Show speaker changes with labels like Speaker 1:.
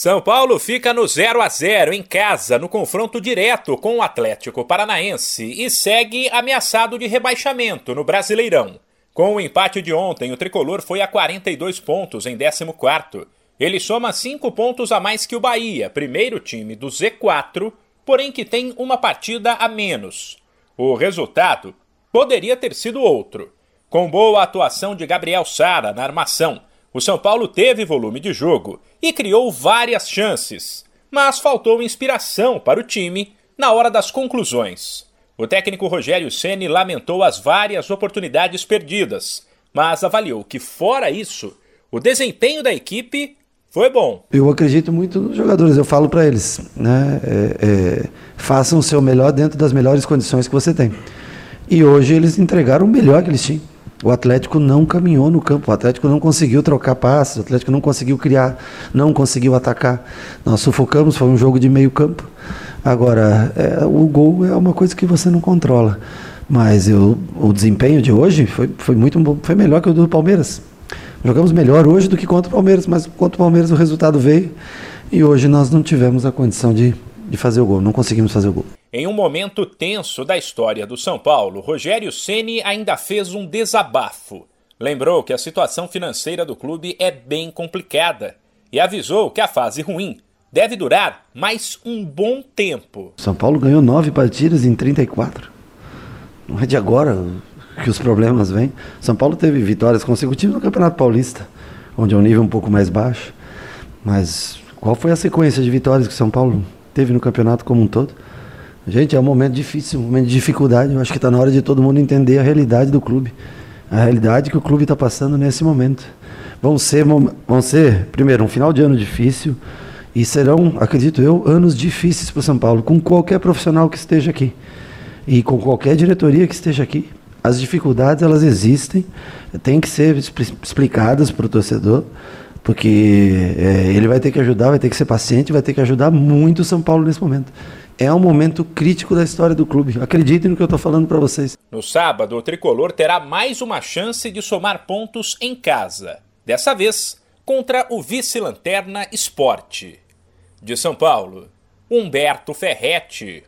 Speaker 1: São Paulo fica no 0 a 0 em casa, no confronto direto com o Atlético Paranaense e segue ameaçado de rebaixamento no Brasileirão. Com o empate de ontem, o tricolor foi a 42 pontos em 14. Ele soma 5 pontos a mais que o Bahia, primeiro time do Z4, porém que tem uma partida a menos. O resultado poderia ter sido outro. Com boa atuação de Gabriel Sara na armação, o São Paulo teve volume de jogo e criou várias chances, mas faltou inspiração para o time na hora das conclusões. O técnico Rogério Ceni lamentou as várias oportunidades perdidas, mas avaliou que fora isso, o desempenho da equipe foi bom.
Speaker 2: Eu acredito muito nos jogadores, eu falo para eles, né? É, é, façam o seu melhor dentro das melhores condições que você tem. E hoje eles entregaram o melhor que eles tinham. O Atlético não caminhou no campo, o Atlético não conseguiu trocar passes, o Atlético não conseguiu criar, não conseguiu atacar. Nós sufocamos, foi um jogo de meio campo. Agora, é, o gol é uma coisa que você não controla. Mas eu, o desempenho de hoje foi, foi muito foi melhor que o do Palmeiras. Jogamos melhor hoje do que contra o Palmeiras, mas contra o Palmeiras o resultado veio e hoje nós não tivemos a condição de, de fazer o gol, não conseguimos fazer o gol.
Speaker 1: Em um momento tenso da história do São Paulo, Rogério Ceni ainda fez um desabafo. Lembrou que a situação financeira do clube é bem complicada e avisou que a fase ruim deve durar mais um bom tempo.
Speaker 2: São Paulo ganhou nove partidas em 34. Não é de agora que os problemas vêm. São Paulo teve vitórias consecutivas no Campeonato Paulista, onde é um nível um pouco mais baixo. Mas qual foi a sequência de vitórias que São Paulo teve no campeonato como um todo? Gente, é um momento difícil, um momento de dificuldade. Eu acho que está na hora de todo mundo entender a realidade do clube. A realidade que o clube está passando nesse momento. Vão ser, vão ser, primeiro, um final de ano difícil e serão, acredito eu, anos difíceis para o São Paulo, com qualquer profissional que esteja aqui e com qualquer diretoria que esteja aqui. As dificuldades, elas existem, têm que ser explicadas para o torcedor, porque é, ele vai ter que ajudar, vai ter que ser paciente, vai ter que ajudar muito o São Paulo nesse momento é um momento crítico da história do clube. Acreditem no que eu estou falando para vocês.
Speaker 1: No sábado, o tricolor terá mais uma chance de somar pontos em casa. Dessa vez, contra o vice-lanterna Esporte. De São Paulo, Humberto Ferretti,